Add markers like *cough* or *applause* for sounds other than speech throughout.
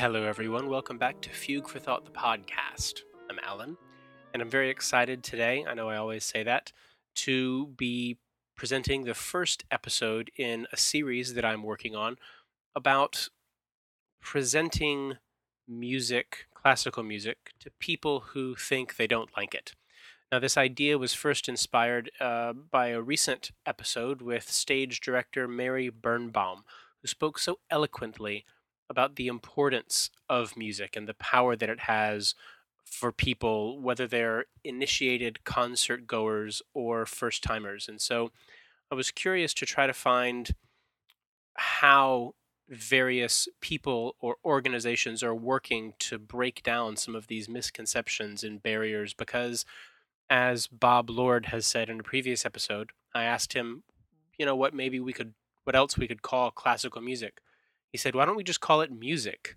Hello, everyone. Welcome back to Fugue for Thought, the podcast. I'm Alan, and I'm very excited today. I know I always say that to be presenting the first episode in a series that I'm working on about presenting music, classical music, to people who think they don't like it. Now, this idea was first inspired uh, by a recent episode with stage director Mary Birnbaum, who spoke so eloquently about the importance of music and the power that it has for people, whether they're initiated concert goers or first timers. And so I was curious to try to find how various people or organizations are working to break down some of these misconceptions and barriers because as Bob Lord has said in a previous episode, I asked him, you know, what maybe we could what else we could call classical music. He said, "Why don't we just call it music?"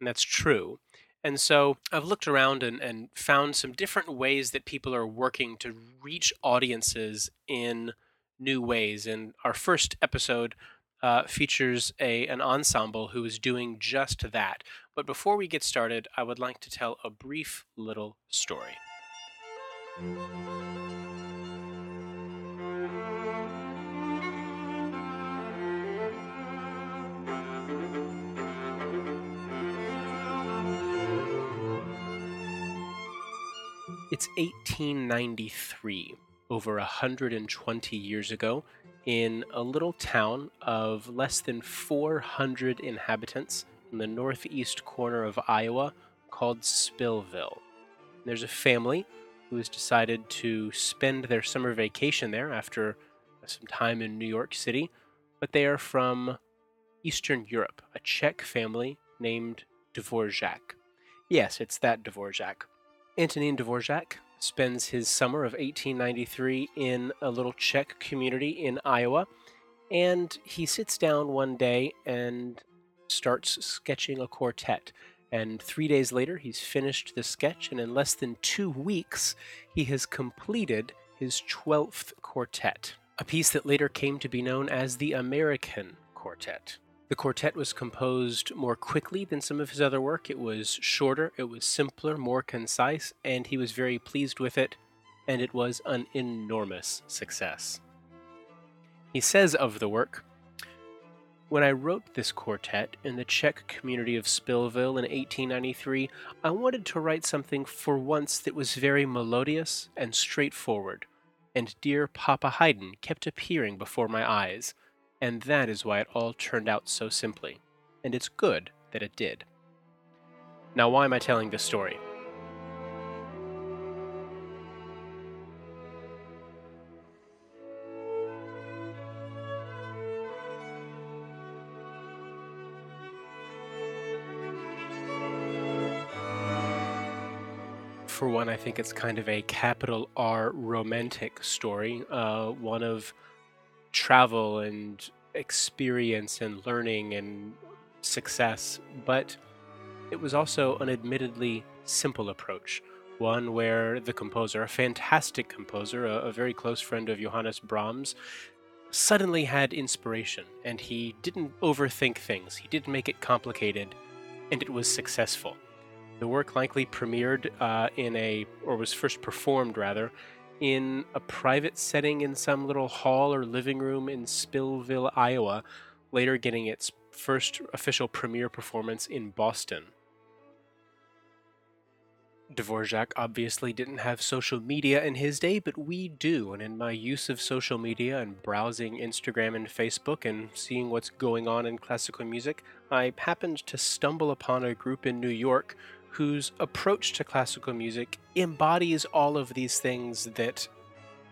And that's true. And so I've looked around and, and found some different ways that people are working to reach audiences in new ways. And our first episode uh, features a an ensemble who is doing just that. But before we get started, I would like to tell a brief little story. It's 1893, over 120 years ago, in a little town of less than 400 inhabitants in the northeast corner of Iowa called Spillville. There's a family who has decided to spend their summer vacation there after some time in New York City, but they are from Eastern Europe, a Czech family named Dvorak. Yes, it's that Dvorak. Antonin Dvorak spends his summer of 1893 in a little Czech community in Iowa, and he sits down one day and starts sketching a quartet. And three days later, he's finished the sketch, and in less than two weeks, he has completed his 12th quartet, a piece that later came to be known as the American Quartet. The quartet was composed more quickly than some of his other work. It was shorter, it was simpler, more concise, and he was very pleased with it, and it was an enormous success. He says of the work, when I wrote this quartet in the Czech community of Spillville in 1893, I wanted to write something for once that was very melodious and straightforward, and dear Papa Haydn kept appearing before my eyes and that is why it all turned out so simply. And it's good that it did. Now, why am I telling this story? For one, I think it's kind of a capital R romantic story, uh, one of travel and experience and learning and success, but it was also an admittedly simple approach. One where the composer, a fantastic composer, a, a, very close friend of Johannes Brahms, suddenly had inspiration and he didn't overthink things. He didn't make it complicated and it was successful. The work likely premiered uh, in a, or was first performed rather, in a private setting in some little hall or living room in Spillville, Iowa, later getting its first official premiere performance in Boston. Dvorak obviously didn't have social media in his day, but we do. And in my use of social media and browsing Instagram and Facebook and seeing what's going on in classical music, I happened to stumble upon a group in New York whose approach to classical music embodies all of these things that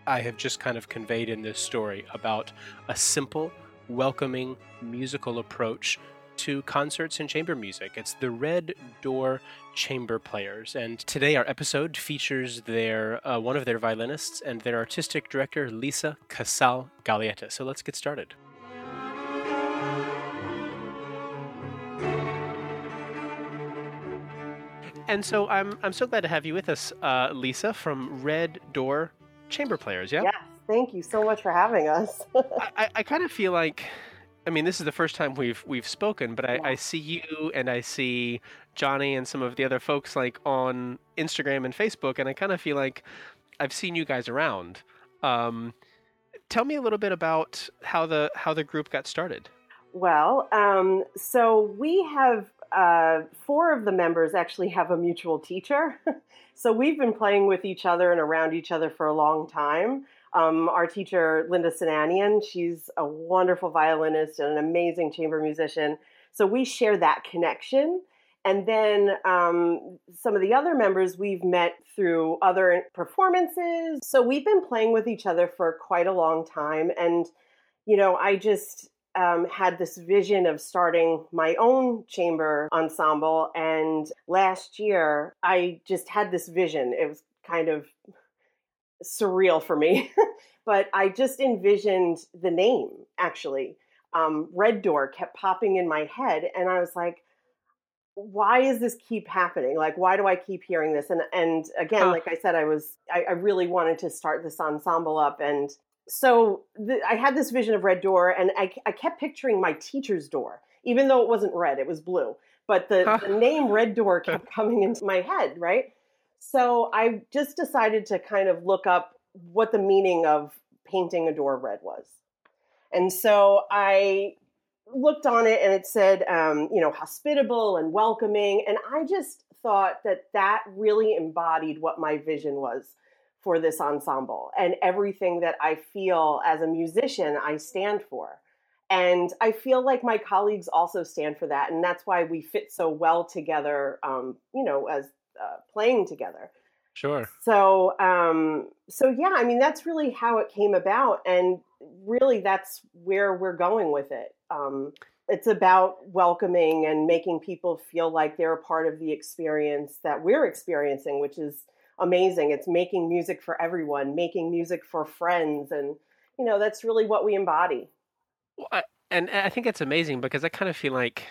I have just kind of conveyed in this story about a simple, welcoming musical approach to concerts and chamber music. It's the Red Door Chamber Players, and today our episode features their uh, one of their violinists and their artistic director, Lisa Casal Galietta. So let's get started. And so I'm I'm so glad to have you with us, uh, Lisa from Red Door Chamber Players. Yeah. Yes. Thank you so much for having us. I, I kind of feel like I mean, this is the first time we've we've spoken, but I, I see you and I see Johnny and some of the other folks like on Instagram and Facebook, and I kind of feel like I've seen you guys around. Um, tell me a little bit about how the how the group got started. Well, um, so we have uh, four of the members actually have a mutual teacher. *laughs* so we've been playing with each other and around each other for a long time. Um, our teacher, Linda Sinanian, she's a wonderful violinist and an amazing chamber musician. So we share that connection. And then um, some of the other members we've met through other performances. So we've been playing with each other for quite a long time. And, you know, I just um, had this vision of starting my own chamber ensemble. And last year, I just had this vision. It was kind of surreal for me, *laughs* but I just envisioned the name actually. Um, Red Door kept popping in my head, and I was like, why does this keep happening? Like, why do I keep hearing this? And and again, like I said, I was I, I, really wanted to start this ensemble up, and so the, I had this vision of Red Door, and I, I kept picturing my teacher's door, even though it wasn't red, it was blue. But the, the name Red Door *laughs* kept coming into my head, right? So I just decided to kind of look up what the meaning of painting a door red was. And so I looked on it and it said, um, you know, hospitable and welcoming. And I just thought that that really embodied what my vision was for this ensemble and everything that I feel as a musician I stand for. And I feel like my colleagues also stand for that. And that's why we fit so well together, um, you know, as uh, playing together. Sure. So, um, so yeah, I mean, that's really how it came about, and really, that's where we're going with it. Um, it's about welcoming and making people feel like they're a part of the experience that we're experiencing, which is amazing. It's making music for everyone, making music for friends, and you know, that's really what we embody. Well, I, and I think it's amazing because I kind of feel like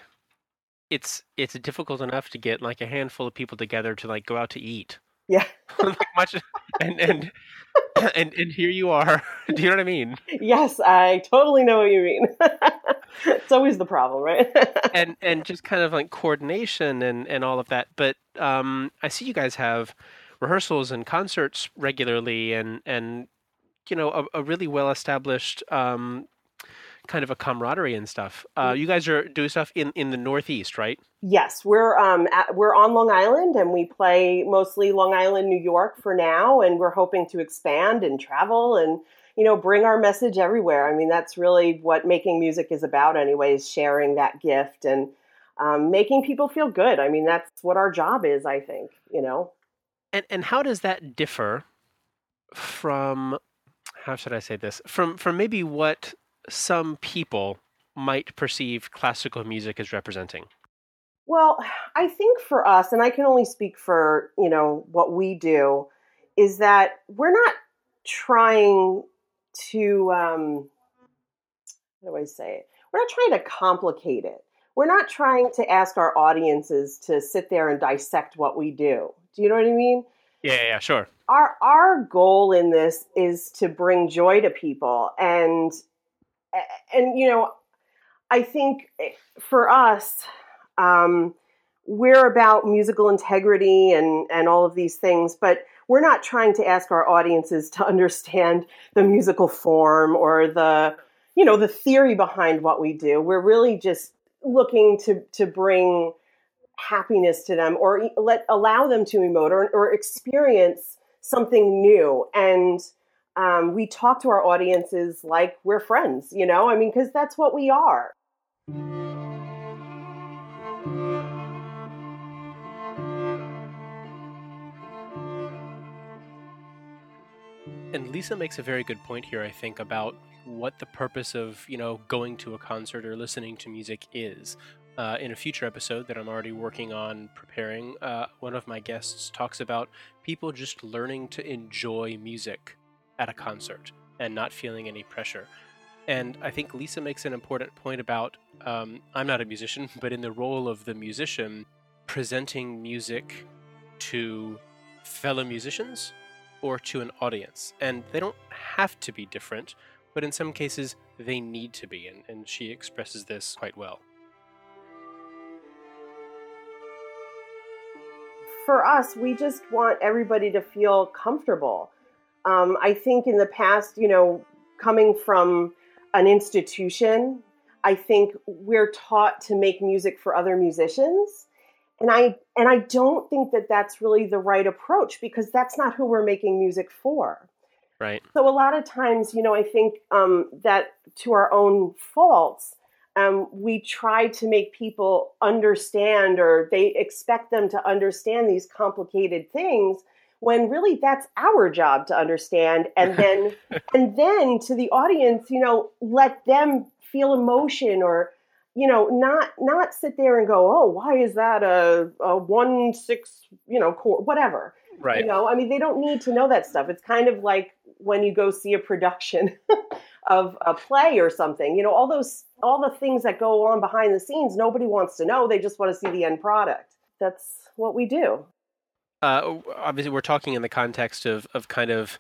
it's it's difficult enough to get like a handful of people together to like go out to eat. Yeah. *laughs* like much and and *coughs* and and here you are. *laughs* Do you know what I mean? Yes, I totally know what you mean. *laughs* it's always the problem, right? and and just kind of like coordination and and all of that. But um I see you guys have rehearsals and concerts regularly and and you know a, a really well established um kind of a camaraderie and stuff. Uh, you guys are doing stuff in, in the Northeast, right? Yes, we're um, at, we're on Long Island, and we play mostly Long Island, New York for now, and we're hoping to expand and travel and you know bring our message everywhere. I mean, that's really what making music is about, anyways. Sharing that gift and um, making people feel good. I mean, that's what our job is. I think you know. And and how does that differ from how should I say this from from maybe what some people might perceive classical music as representing? Well, I think for us, and I can only speak for, you know, what we do, is that we're not trying to um how do I say it? We're not trying to complicate it. We're not trying to ask our audiences to sit there and dissect what we do. Do you know what I mean? Yeah, yeah, sure. Our our goal in this is to bring joy to people and and you know, I think eh, for us, um, we're about musical integrity and and all of these things, but we're not trying to ask our audiences to *laughs* understand the musical form or the you know the theory behind what we do. We're really just looking to to bring happiness to them or let allow them to emote or, or experience something new and um, we talk to our audiences like we're friends, you know? I mean, because that's what we are. And Lisa makes a very good point here, I think, about what the purpose of, you know, going to a concert or listening to music is. Uh, in a future episode that I'm already working on preparing, uh, one of my guests talks about people just learning to enjoy music at a concert and not feeling any pressure. And I think Lisa makes an important point about um, I'm not a musician, *laughs* but in the role of the musician, presenting music to fellow musicians or to an audience. And they don't have to be different. but in some cases they need to be, and, and she expresses this quite well. For us, we just want everybody to feel comfortable. Um, I think in the past, you know, coming from an institution, I think we're taught to make music for other musicians. And I and I don't think that that's really the right approach because that's not who we're making music for. Right. So a lot of times, you know, I think um, that to our own faults, um, we try to make people understand or they expect them to understand these complicated things when really that's our job to understand *laughs* and then and then to the audience you know let them feel emotion or you know not not sit there and go oh why is that a, a one six you know chord whatever right. you know? I mean they don't need to know that stuff. It's kind of like when you go see a production *laughs* of a play or something you know all those all the things that go on behind the scenes nobody wants to know. They just want to see the end product. That's what we do. Uh, obviously we're talking in the context of of kind of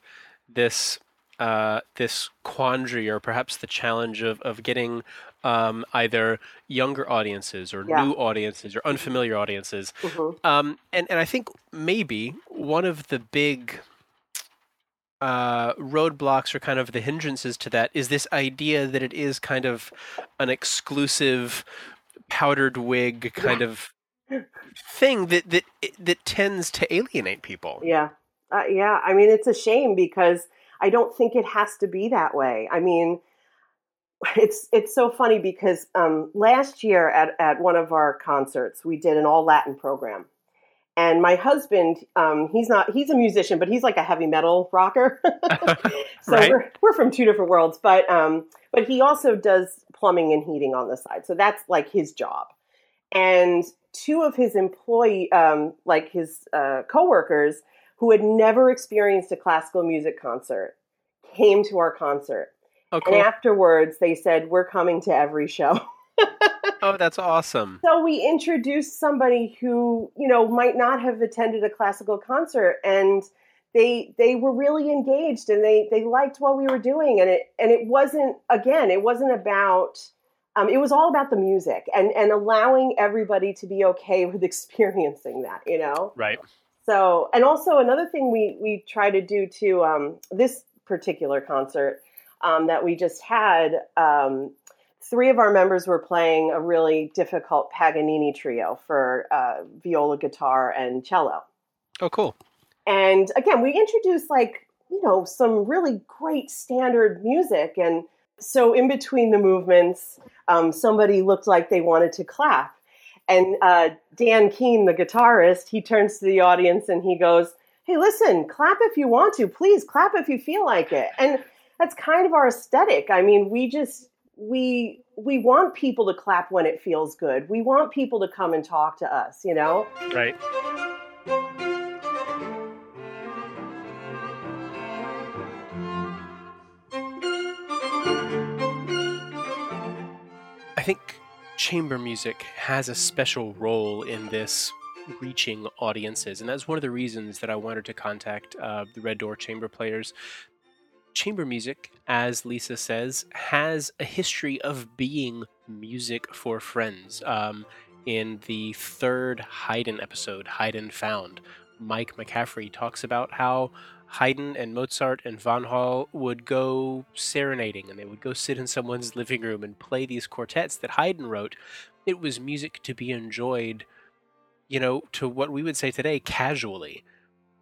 this uh, this quandary or perhaps the challenge of of getting um, either younger audiences or Yeah. new audiences or unfamiliar audiences. Mhm. Um, and and I think maybe one of the big uh, roadblocks or kind of the hindrances to that is this idea that it is kind of an exclusive powdered wig kind of thing that that that tends to alienate people. Yeah. Uh, yeah. I mean, it's a shame because I don't think it has to be that way. I mean, it's it's so funny because um, last year at, at one of our concerts, we did an all Latin program. And my husband, um, he's not, he's a musician, but he's like a heavy metal rocker. *laughs* *laughs* so Right. we're, we're from two different worlds, but, um, but he also does plumbing and heating on the side. So that's like his job. And two of his employee, um, like his uh, coworkers, who had never experienced a classical music concert, came to our concert. Oh, And afterwards, they said, "We're coming to every show." *laughs* Oh, that's awesome. so we introduced somebody who, you know, might not have attended a classical concert, and they they were really engaged and they they liked what we were doing, and it and it wasn't again, it wasn't about. Um, it was all about the music and, and allowing everybody to be okay *laughs* with experiencing that, you know? Right. So, and also another thing we we try to do to um, this particular concert um, that we just had, um, three of our members were playing a really difficult Paganini trio for uh, viola, guitar, and cello. Oh, cool. And again, we introduced like you know some really great standard music, and so in between the movements, um, somebody looked like they wanted to clap. And uh, Dan Keene, the guitarist, he turns to the audience and he goes, "Hey, listen, clap if you want to. Please clap if you feel like it." And that's kind of our aesthetic. I mean, we just we we want people to clap when it feels good. We want people to come and talk to us, you know? Right. I think chamber music has a special role in this reaching audiences, and that's one of the reasons that I wanted to contact uh, the Red Door Chamber players. Chamber music, as Lisa says, has a history of being music for friends. Um, in the third Haydn episode, Haydn Found, Mike McCaffrey talks about how Haydn and Mozart and Vanhal would go serenading and they would go sit in someone's living room and play these quartets that Haydn wrote. It was music to be enjoyed, you know, to what we would say today casually.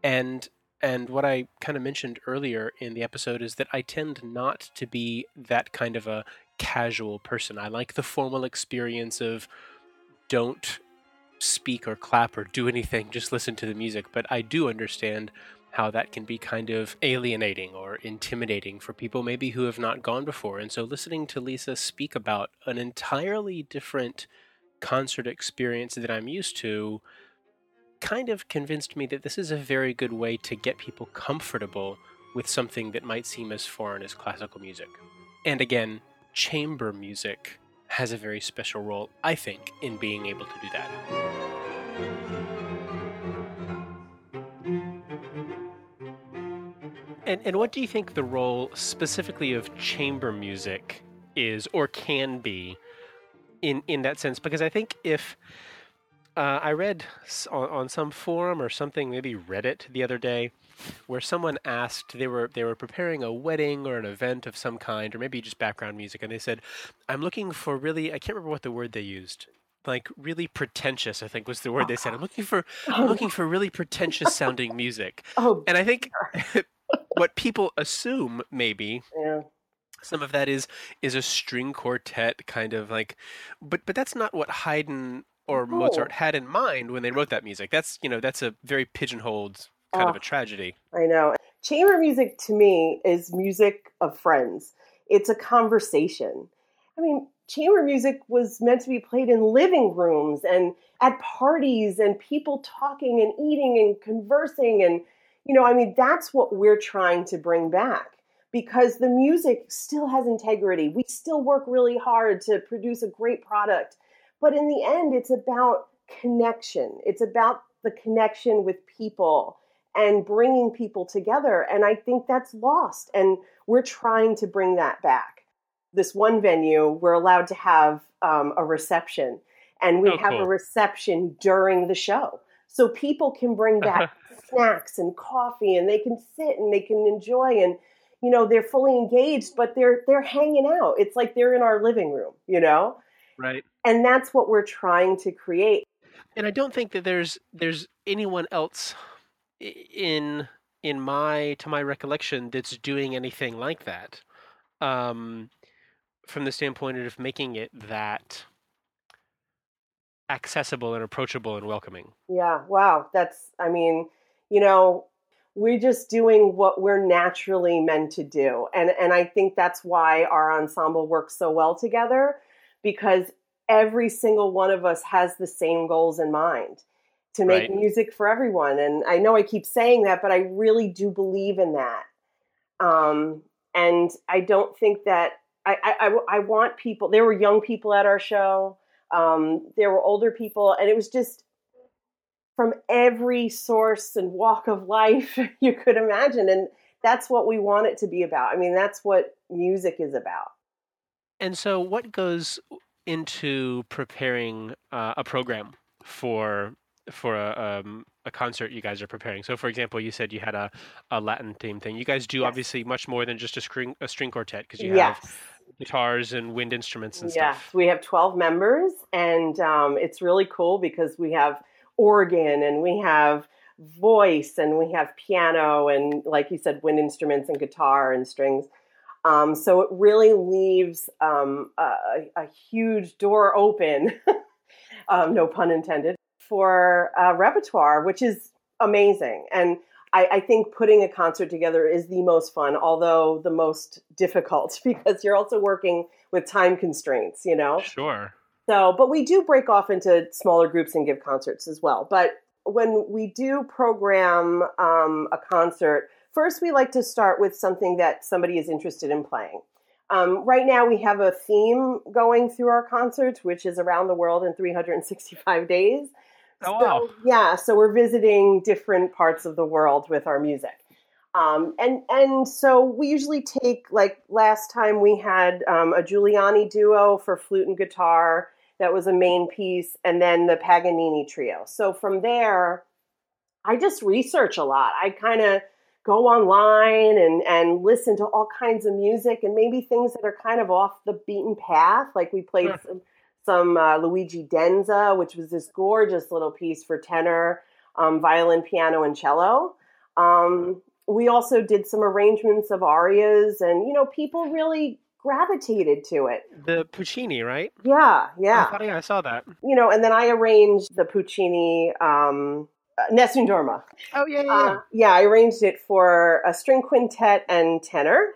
And and what I kind of mentioned earlier in the episode is that I tend not to be that kind of a casual person. I like the formal experience of don't speak or clap or do anything, *laughs* just listen to the music. But I do understand how that can be kind of alienating or intimidating for people maybe who have not gone before. And so listening to Lisa speak about an entirely different concert experience that I'm used to kind of convinced me that this is a very good way to get people comfortable with something that might seem as foreign as classical music. And again, chamber music has a very special role, I think, in being able to do that. And, and what do you think the role specifically of chamber music is or can be in, in that sense? Because I think if uh, I read on, on some forum or something, maybe Reddit the other day, where someone asked they were they were preparing a wedding or an event of some kind, or maybe just background music, and they said, "I'm looking for really I can't remember what the word they used." Like really pretentious, I think was the word they said. I'm looking for I'm *laughs* looking for really pretentious sounding music. Oh, and I think *laughs* what people assume maybe yeah. some of that is is a string quartet kind of like but but that's not what Haydn or oh, No. Mozart had in mind when they wrote that music. That's you know that's a very pigeonholed kind of Oh. a ah, tragedy. I know. Chamber music to me is music of friends. It's a conversation. I mean, chamber music was meant to be played in living rooms and at parties and people talking and eating and conversing and you know, I mean, that's what we're trying to bring back because the music still has integrity. We still work really hard to produce a great product. But in the end, it's about connection. It's about the connection with people and bringing people together. And I think that's lost. And we're trying to bring that back. This one venue, we're allowed to have um, a reception, and we Oh, have cool. a reception during the show. So people can bring *laughs* back snacks and coffee and they can sit and they can enjoy and you know they're fully engaged but they're they're hanging out it's like they're in our living room you know Right. And that's what we're trying to create And I don't think that there's there's anyone else in in my to my recollection that's doing anything like that. Um, from the standpoint of making it that accessible and approachable and welcoming. Yeah, wow. That's, I mean, you know, we're just doing what we're naturally meant to do. And and I think that's why our ensemble works so well together because every single one of us has the same goals in mind to make Right. music for everyone. And I know I keep saying that, but I really do believe in that. Um, and I don't think that I, I, I, I want people, there were young people at our show. Um, there were older people, and it was just from every source and walk of life *laughs* you could imagine. And that's what we want it to be about. I mean, that's what music is about. And so, what goes into preparing uh, a program for for a um, a concert you guys are preparing? So, for example, you said you had a, a Latin theme thing. You guys do Yes. obviously much more than just a string a string quartet because you yes. have guitars and wind instruments and Yes, stuff. Yes, we have 12 members, and um, it's really cool because we have organ and we have voice and we have piano and, like you said, wind instruments and guitar and strings. Um, so it really leaves um, a, a huge door open, *laughs* um, no pun intended, for uh, repertoire, which is amazing. And I, I think putting a concert together is the most fun, although the most difficult *laughs* because you're also working with time constraints, you know? Sure. So, but we do break off into smaller groups and give concerts as well. But when we do program um, a concert, first we like to start with something that somebody is interested in playing. Um, right now, we have a theme going through our concerts, which is around the world in 365 days. Oh, wow. So, yeah, so we're visiting different parts of the world with our music. Um, and and so we usually take like last time we had um, a Giuliani duo for flute and guitar that was a main piece, and then the Paganini trio. So from there, I just research a lot. I kind of go online and and listen to all kinds of music and maybe things that are kind of off the beaten path. Like we played some, some uh, Luigi Denza, which was this gorgeous little piece for tenor, um, violin, piano, and cello. Um, we also did some arrangements of arias, and you know, people really gravitated to it. The Puccini, right? Yeah, I yeah thought yeah, I saw that. you know, and then I arranged the Puccini um, uh, Nessun Dorma. Oh yeah, yeah. Uh, yeah, I arranged it for a string quintet and tenor.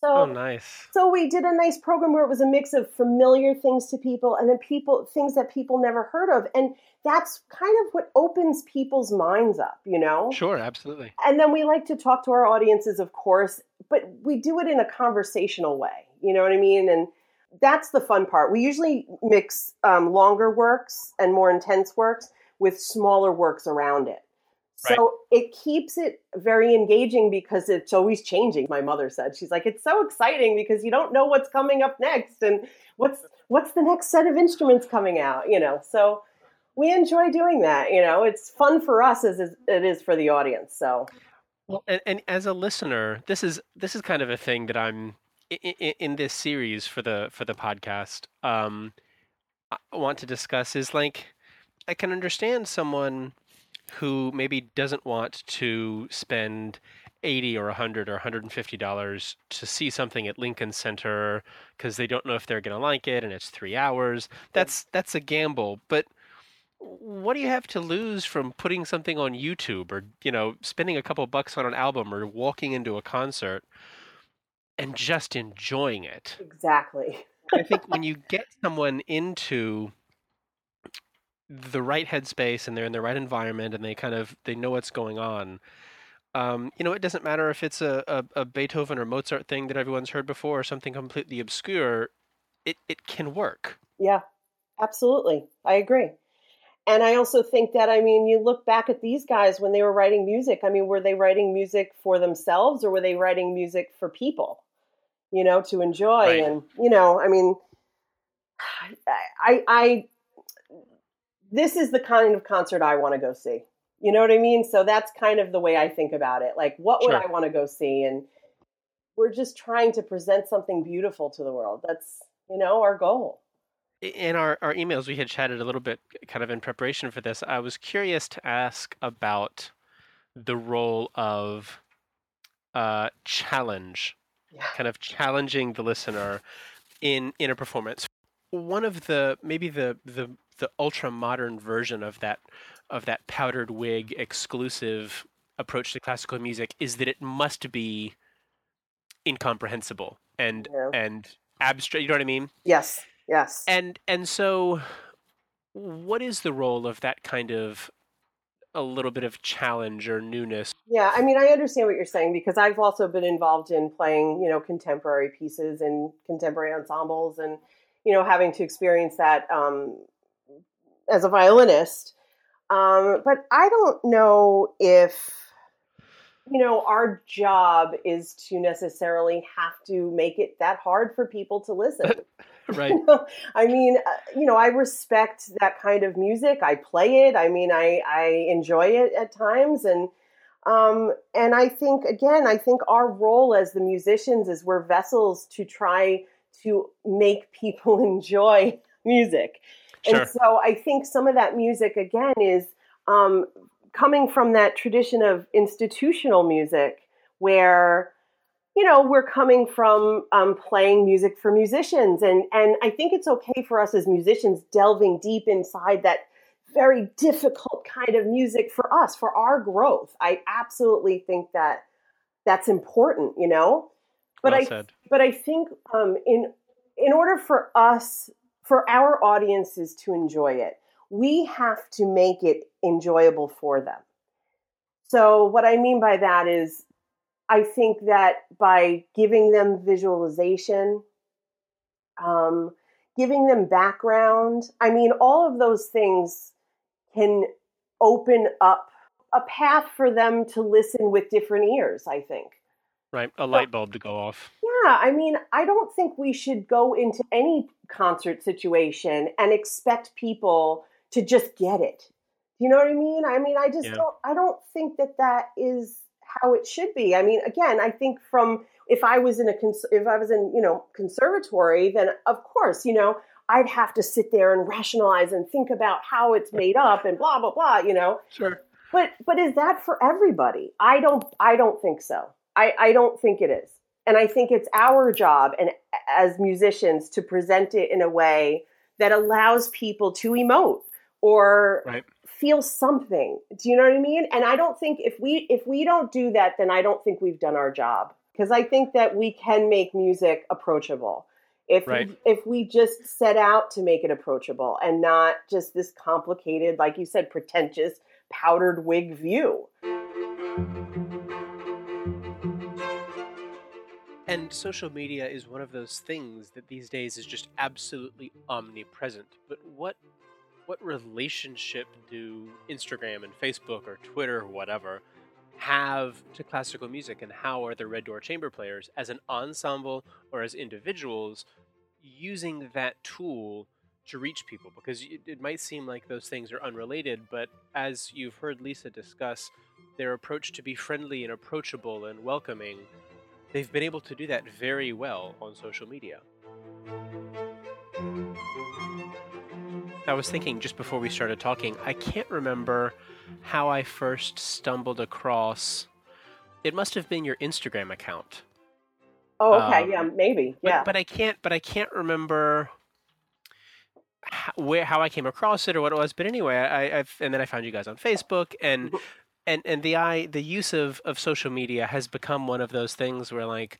So, oh, nice. so we did a nice program where it was a mix of familiar things to people and then people things that people never heard of, and that's kind of what opens people's minds up, you know. Sure, absolutely. And then we like to talk to our audiences, of course, but we do it in a conversational way. You know what I mean? And that's the fun part. We usually mix um, longer works and more intense works with smaller works around it. So right. it keeps it very engaging because it's always changing. My mother said, she's like, it's so exciting because you don't know what's coming up next and what's what's the next set of instruments coming out, you know. So we enjoy doing that, you know. It's fun for us as it is for the audience. So well, and, and as a listener, this is this is kind of a thing that I'm in, in this series for the for the podcast. Um, I want to discuss is like I can understand someone who maybe doesn't want to spend 80 or 100 or 150 dollars to see something at Lincoln Center because they don't know if they're going to like it and it's 3 hours. That's that's a gamble but what do you have to lose from putting something on YouTube or you know spending a couple bucks on an album or walking into a concert and just enjoying it? Exactly. I think when you get someone into the right headspace and they're in the right environment and they kind of they know what's going on. Um, you know it doesn't matter if it's a, a, a, beethoven or mozart thing that everyone's heard before or something completely obscure it, it can work. Yeah absolutely. I agree. And i also think that i mean you look back at these guys when they were writing music i mean were they writing music for themselves or were they writing music for people you know to enjoy right. and you know i mean *sighs* I, I this is the kind of concert I want to go see. You know what I mean? So that's kind of the way I think about it. Like, what would sure. I want to go see? And we're just trying to present something beautiful to the world. That's, you know, our goal. In our, our emails, we had chatted a little bit kind of in preparation for this. I was curious to ask about the role of uh, challenge, yeah. kind of challenging the listener in in a performance. One of the maybe the the the ultra modern version of that of that powdered wig exclusive approach to classical music is that it must be incomprehensible and yeah. and abstract you know what i mean? Yes yes. And and so what is the role of that kind of a little bit of challenge or newness? Yeah i mean i understand what you're saying because i've also been involved in playing you know contemporary pieces and contemporary ensembles and you know having to experience that um, as a violinist. Um, but I don't know if you know our job is to necessarily have to make it that hard for people to listen. *laughs* right. *laughs* I mean, uh, you know, I respect that kind of music. I play it. I mean, I I enjoy it at times, and um, and I think again, I think our role as the musicians is we're vessels to try to make people *laughs* enjoy music. Sure. And so I think some of that music, again, is um, coming from that tradition of institutional music where you know we're coming from um, playing music for musicians and and i think it's okay for us as musicians delving deep inside that very difficult kind of music for us for our growth i absolutely think that that's important you know but well i said. but i think um, in in order for us for our audiences to enjoy it, we have to make it enjoyable for them. So, what I mean by that is, I think that by giving them visualization, um, giving them background, I mean, all of those things can open up a path for them to listen with different ears, I think. Right, a light bulb to go off. Yeah, I mean, I don't think we should go into any concert situation and expect people to just get it. You know what I mean? I mean, I just yeah. don't I don't think that that is how it should be. I mean, again, I think from if I was in a cons- if I was in, you know, conservatory, then of course, you know, I'd have to sit there and rationalize and think about how it's made up and blah blah blah, you know. Sure. But but is that for everybody? I don't I don't think so. I, I don't think it is. And I think it's our job and as musicians to present it in a way that allows people to emote or right. feel something. Do you know what I mean? And I don't think if we if we don't do that, then I don't think we've done our job. Because I think that we can make music approachable. If right. we, if we just set out to make it approachable and not just this complicated, like you said, pretentious powdered wig view. And social media is one of those things that these days is just absolutely omnipresent. But what what relationship do Instagram and Facebook or Twitter or whatever have to classical music and how are the Red Door Chamber players as an ensemble or as individuals using that tool to reach people because it, it might seem like those things are unrelated but as you've heard Lisa discuss their approach to be friendly and approachable and welcoming they've been able to do that very well on social media. I was thinking just before we started talking, I can't remember how I first stumbled across. It must have been your Instagram account. Oh, okay, um, yeah, maybe, yeah. But, but, I can't. But I can't remember how, where how I came across it or what it was. But anyway, I, I've and then I found you guys on Facebook, and mm-hmm. And and the i the use of of social media has become one of those things where like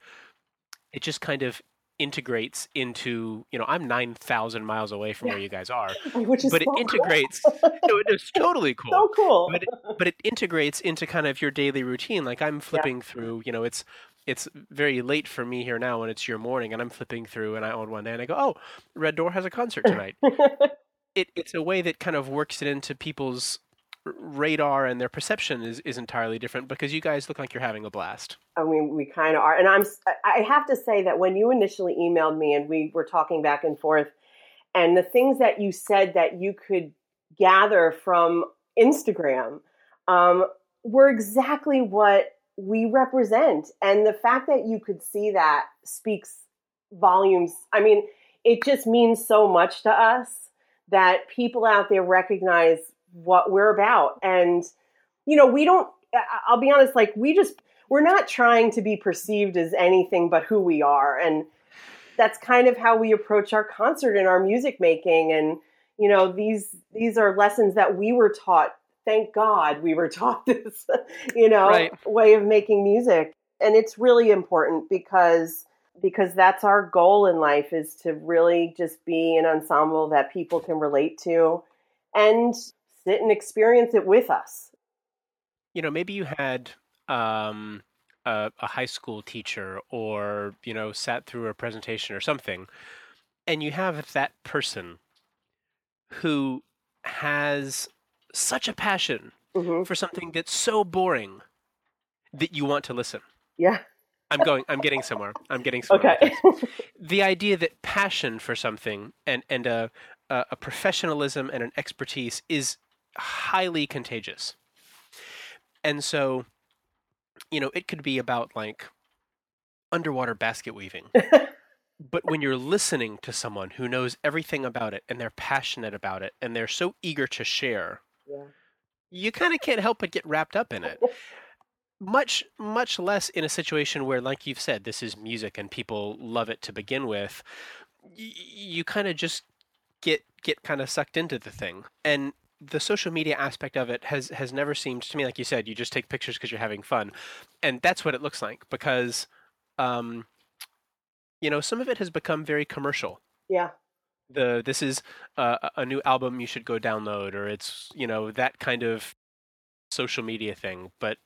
it just kind of integrates into you know i'm 9000 miles away from yeah. where you guys are *laughs* Which is but so it integrates *laughs* cool. it's totally cool so cool but it, but it integrates into kind of your daily routine like i'm flipping yeah. through you know it's it's very late for me here now and it's your morning and i'm flipping through and i own one day and i go oh red door has a concert tonight *laughs* it, it's a way that kind of works it into people's radar and their perception is, is entirely different because you guys look like you're having a blast. I mean, we kind of are. And I'm, I have to say that when you initially emailed me and we were talking back and forth, and the things that you said that you could gather from Instagram um, were exactly what we represent. And the fact that you could see that speaks volumes. I mean, it just means so much to us that people out there recognize what we're about. And, you know, we don't, I'll be honest, like, we just, we're not trying to be perceived as anything but who we are. And that's kind of how we approach our concert and our music making. And, you know, these, these are lessons that we were taught. Thank God we were *laughs* taught this, you know, right. way of making music. And it's really important because because that's our goal in life is to really just be an ensemble that people can relate to and sit and experience it with us. You know, maybe you had um, a, a high school teacher or, you know, sat through a presentation or something, and you have that person who has such a passion mm-hmm. for something that's so boring that you want to listen. Yeah. I'm going. I'm getting somewhere. I'm getting somewhere. Okay. *laughs* the idea that passion for something and and a, a professionalism and an expertise is highly contagious. And so, you know, it could be about like underwater basket weaving. *laughs* but when you're listening to someone who knows everything about it and they're passionate about it and they're so eager to share, yeah. you kind of can't help but get wrapped up in it. *laughs* much much less in a situation where like you've said this is music and people love it to begin with y- you kind of just get get kind of sucked into the thing and the social media aspect of it has has never seemed to me like you said you just take pictures because you're having fun. And that's what it looks like because um you know some of it has become very commercial. Yeah. The this is uh, a new album you should go download or it's you know that kind of social media thing but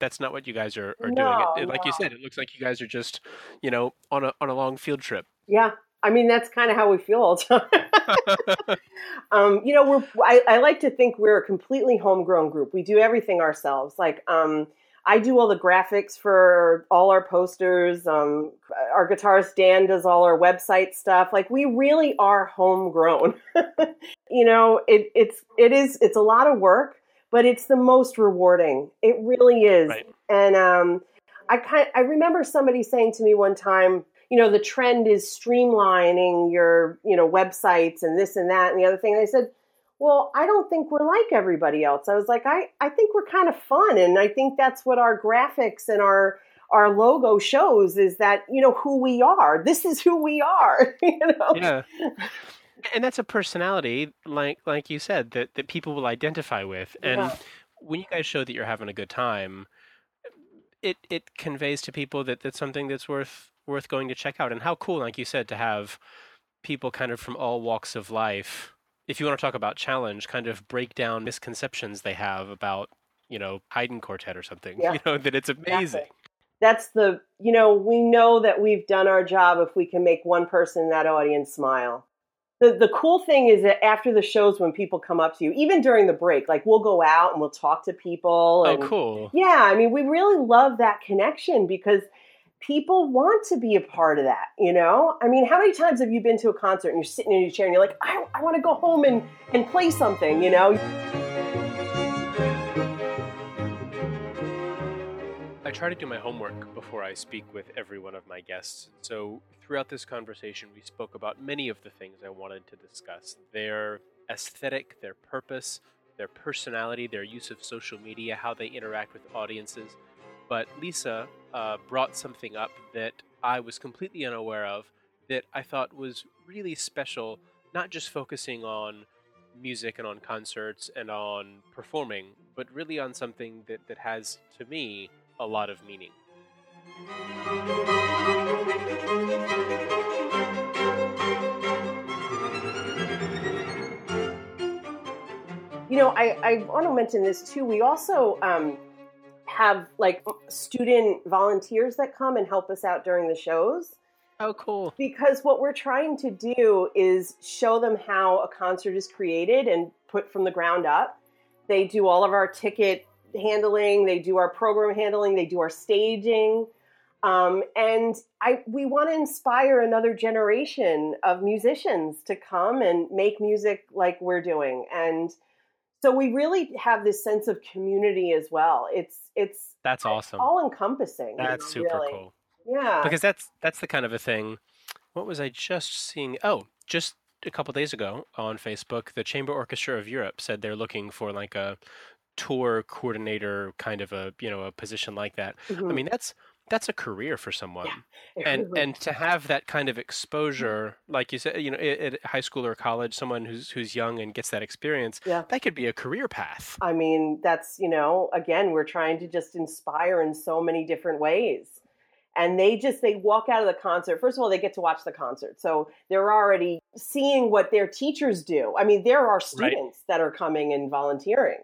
that's not what you guys are, are no, doing. It, it, like no. you said it looks like you guys are just you know on a on a long field trip. Yeah I mean, that's kind of how we feel all the time. *laughs* *laughs* um, you know, we're, I, I, like to think we're a completely homegrown group. We do everything ourselves. Like, um, I do all the graphics for all our posters. Um, our guitarist Dan does all our website stuff. Like, we really are homegrown. *laughs* you know, it, it's, it is, it's a lot of work, but it's the most rewarding. It really is. Right. And, um, I kind I remember somebody saying to me one time, you know, the trend is streamlining your, you know, websites and this and that and the other thing. And I said, well, I don't think we're like everybody else. I was like, I, I think we're kind of fun. And I think that's what our graphics and our, our logo shows is that, you know, who we are. This is who we are, *laughs* you know? Yeah. And that's a personality, like, like you said, that, that people will identify with. And yeah. when you guys show that you're having a good time, it, it conveys to people that that's something that's worth worth going to check out. And how cool, like you said, to have people kind of from all walks of life. If you want to talk about challenge, kind of break down misconceptions they have about, you know, Haydn quartet or something. *laughs* Yeah. You know, that it's amazing. Exactly. That's the, you know, we know that we've done our job if we can make one person in that audience smile. the, the cool thing is that after the shows when people come up to you even during the break like we'll go out and we'll talk to people Oh, and cool. yeah i mean we really love that connection because people want to be a part of that you know i mean how many times have you been to a concert and you're sitting in your chair and you're like i, I want to go home and, and play something you know I try to do my homework before I speak with every one of my guests. So, throughout this conversation, we spoke about many of the things I wanted to discuss their aesthetic, their purpose, their personality, their use of social media, how they interact with audiences. But Lisa uh, brought something up that I was completely unaware of that I thought was really special, not just focusing on music and on concerts and on performing, but really on something that, that has, to me, a lot of meaning. you know i, I want to mention this too we also um, have like student volunteers that come and help us out during the shows Oh, cool. because what we're trying to do is show them how a concert is created and put from the ground up. They do all of our ticket handling, they do our program handling, they do our staging. Um, and I, we want to inspire another generation of musicians to come and make music like we're doing. And so we really have this sense of community as well. It's it's That's awesome. all encompassing. That's super really. cool. Yeah. Because that's that's the kind of a thing. What was I just seeing? Oh, just a couple days ago on Facebook, the Chamber Orchestra of Europe said they're looking for like a tour coordinator kind of a you know a position like that. I Mhm. mean, that's that's a career for someone. It and really- and to have that kind of mm-hmm. exposure, like you said, you know, at, at high school or college, someone who's who's young and gets that experience, Yeah. that could be a career path. I mean, that's, you know, again, we're trying to just inspire in so many different ways. And they just, they walk out of the concert. First of all, they get to watch the concert. So they're already seeing what their teachers do. I mean, there are students that are coming and volunteering.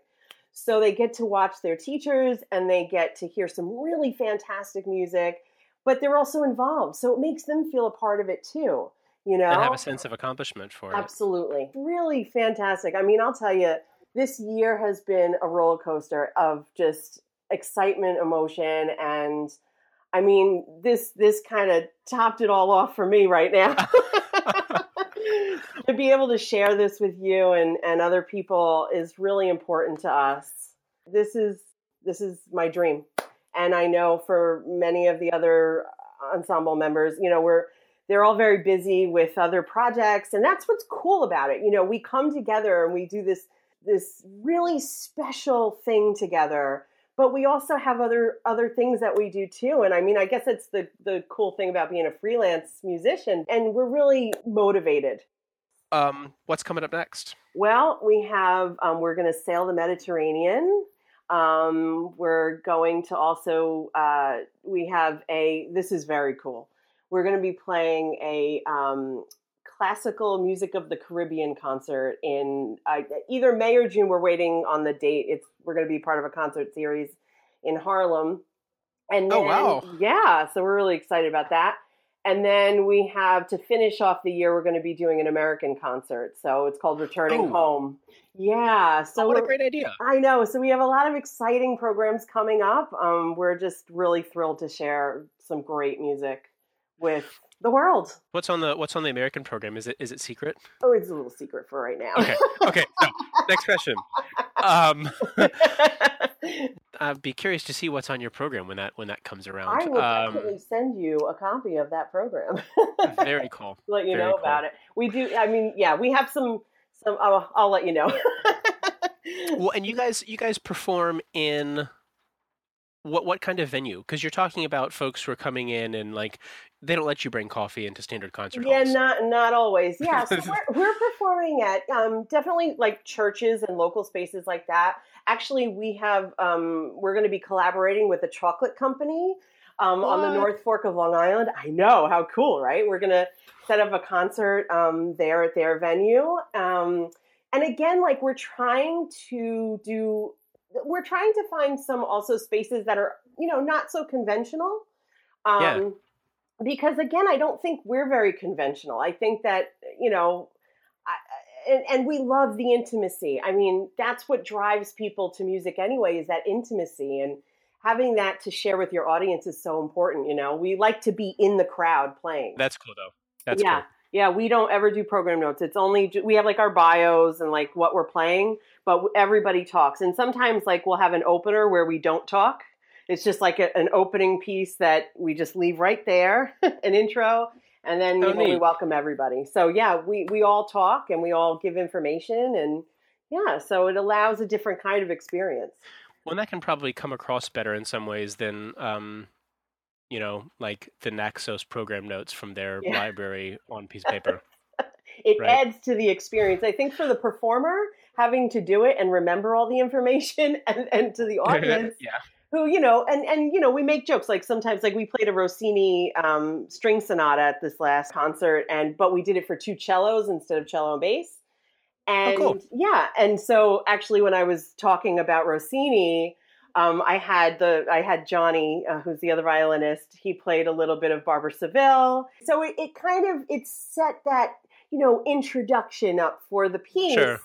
So they get to watch their teachers and they get to hear some really fantastic music, but they're also involved. So it makes them feel a part of it too, you know? And have a sense of accomplishment for it. Absolutely. Really fantastic. I mean, I'll tell you, this year has been a roller coaster of just excitement, emotion, and I mean, this this kind of topped it all off for me right now. *laughs* *laughs* to be able to share this with you and, and other people is really important to us. This is this is my dream. And I know for many of the other ensemble members, you know, we're they're all very busy with other projects and that's what's cool about it you know we come together and we do this this really special thing together but we also have other other things that we do too and i mean i guess it's the the cool thing about being a freelance musician and we're really motivated Um, what's coming up next? well we have um, we're going to sail the mediterranean um, we're going to also uh, we have a this is very cool we're going to be playing a um, classical music of the Caribbean concert in uh, either May or June. We're waiting on the date. It's we're going to be part of a concert series in Harlem. And Oh, then, wow. Yeah, so we're really excited about that. And then we have to finish off the year. We're going to be doing an American concert, so it's called Returning Oh. Home. Yeah, so oh, what a great idea! I know. So we have a lot of exciting programs coming up. Um, we're just really thrilled to share some great music with the world. What's on the What's on the American program? Is it is it secret? Oh, it's a little secret for right now. Okay, okay. So, next question. *laughs* Um, *laughs* I'd be curious to see what's on your program when that when that comes around. I will Um, definitely send you a copy of that program. *laughs* very cool. let you very know cool. about it. We do. I mean, yeah, we have some. Some. I'll, I'll let you know. Well, and you guys you guys perform in what what kind of venue? Because you're talking about folks who are coming in and like they don't let you bring coffee into standard concert yeah, halls. not not always. *laughs* Yeah, so we're, we're performing at um, definitely like churches and local spaces like that. Actually, we have um, we're going to be collaborating with a chocolate company um, on the North Fork of Long Island. I know how cool, right? We're going to set up a concert um, there at their venue. Um, and again, like we're trying to do, we're trying to find some also spaces that are you know not so conventional. Um, Yeah. Because again i don't think we're very conventional i think that you know and, and we love the intimacy. I mean, that's what drives people to music anyway, is that intimacy. And having that to share with your audience is so important. You know, we like to be in the crowd playing. That's cool, though. That's yeah. cool. Yeah, we don't ever do program notes. It's only we have like our bios and like what we're playing, but everybody talks. And sometimes like we'll have an opener where we don't talk. It's just like a, an opening piece that we just leave right there, *laughs* an intro, and then you know, we welcome everybody. So yeah, we we all talk and we all give information and yeah, so it allows a different kind of experience. Well, and that can probably come across better in some ways than, um, you know, like the Naxos program notes from their Yeah. library on piece of *laughs* paper. It Right. adds to the experience. I think for the performer, having to do it and remember all the information *laughs* and, and to the audience yeah. Who you know and and you know we make jokes like sometimes like we played a rossini um, string sonata at this last concert and but we did it for two cellos instead of cello and bass and cool. yeah and so actually when i was talking about rossini um, i had the i had johnny uh, who's the other violinist he played a little bit of Barber of Seville so it, it kind of it set that you know introduction up for the piece Sure.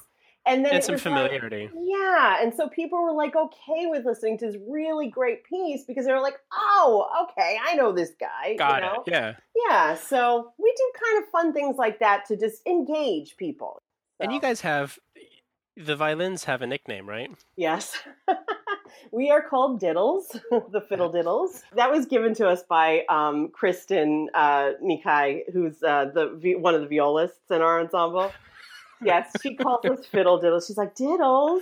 And then And some was like- familiarity. yeah, and so people were like okay with listening to this really great piece because they were like, "Oh, okay, I know this guy." Got you know? it. Yeah. Yeah, so we do kind of fun things like that to just engage people. And you guys have the violins have a nickname, right? yes, *laughs* we are called Diddles, *laughs* the Fiddle Diddles. That was given to us by um, Kristen uh, Nikai, who's uh, the one of the violists in our ensemble. Yes, she calls us Fiddle Diddles. She's like Diddles.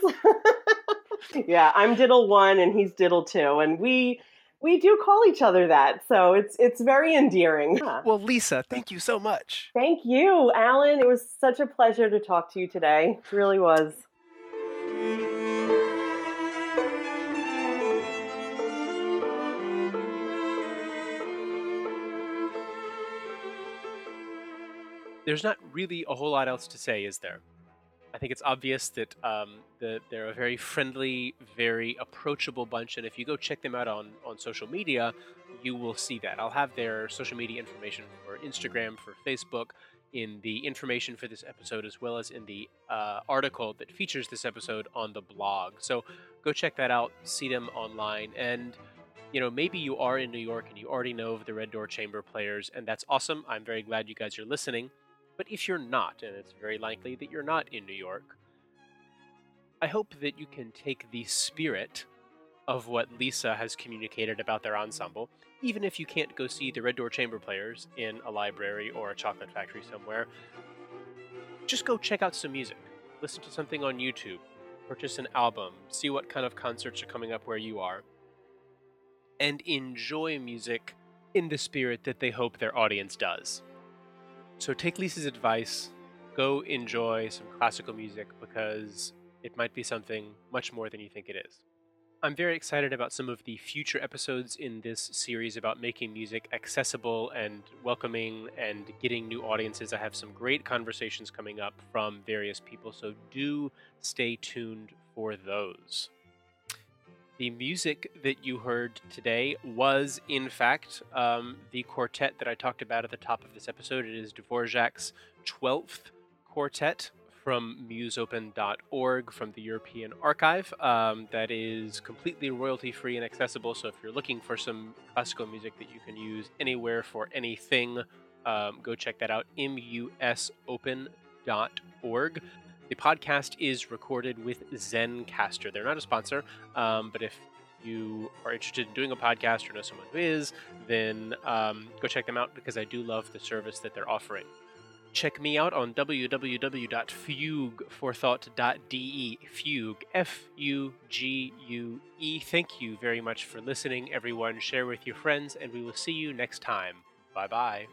*laughs* yeah, I'm Diddle one and he's Diddle two, and we we do call each other that. So it's it's very endearing. Yeah. Well, Lisa, thank you so much. Thank you, Alan. It was such a pleasure to talk to you today. It really was. There's not really a whole lot else to say, is there? I think it's obvious that um, the, they're a very friendly, very approachable bunch, and if you go check them out on, on social media, you will see that. I'll have their social media information for Instagram, for Facebook, in the information for this episode, as well as in the uh, article that features this episode on the blog. So go check that out, see them online, and you know, maybe you are in New York and you already know of the Red Door Chamber players, and that's awesome. I'm very glad you guys are listening. But if you're not, and it's very likely that you're not in New York, I hope that you can take the spirit of what Lisa has communicated about their ensemble, even if you can't go see the Red Door Chamber players in a library or a chocolate factory somewhere. Just go check out some music, listen to something on YouTube, purchase an album, see what kind of concerts are coming up where you are, and enjoy music in the spirit that they hope their audience does. So take Lisa's advice, go enjoy some classical music because it might be something much more than you think it is. I'm very excited about some of the future episodes in this series about making music accessible and welcoming and getting new audiences. I have some great conversations coming up from various people, so do stay tuned for those. The music that you heard today was, in fact, um, the quartet that I talked about at the top of this episode. It is Dvorak's 12th quartet from musopen.org from the European Archive. Um, that is completely royalty free and accessible. So if you're looking for some classical music that you can use anywhere for anything, um, go check that out. musopen.org. The podcast is recorded with Zencastr. They're not a sponsor, um, but if you are interested in doing a podcast or know someone who is, then um, go check them out because I do love the service that they're offering. Check me out on www.fugueforthought.de. Fugue, F U G U E. Thank you very much for listening, everyone. Share with your friends, and we will see you next time. Bye bye.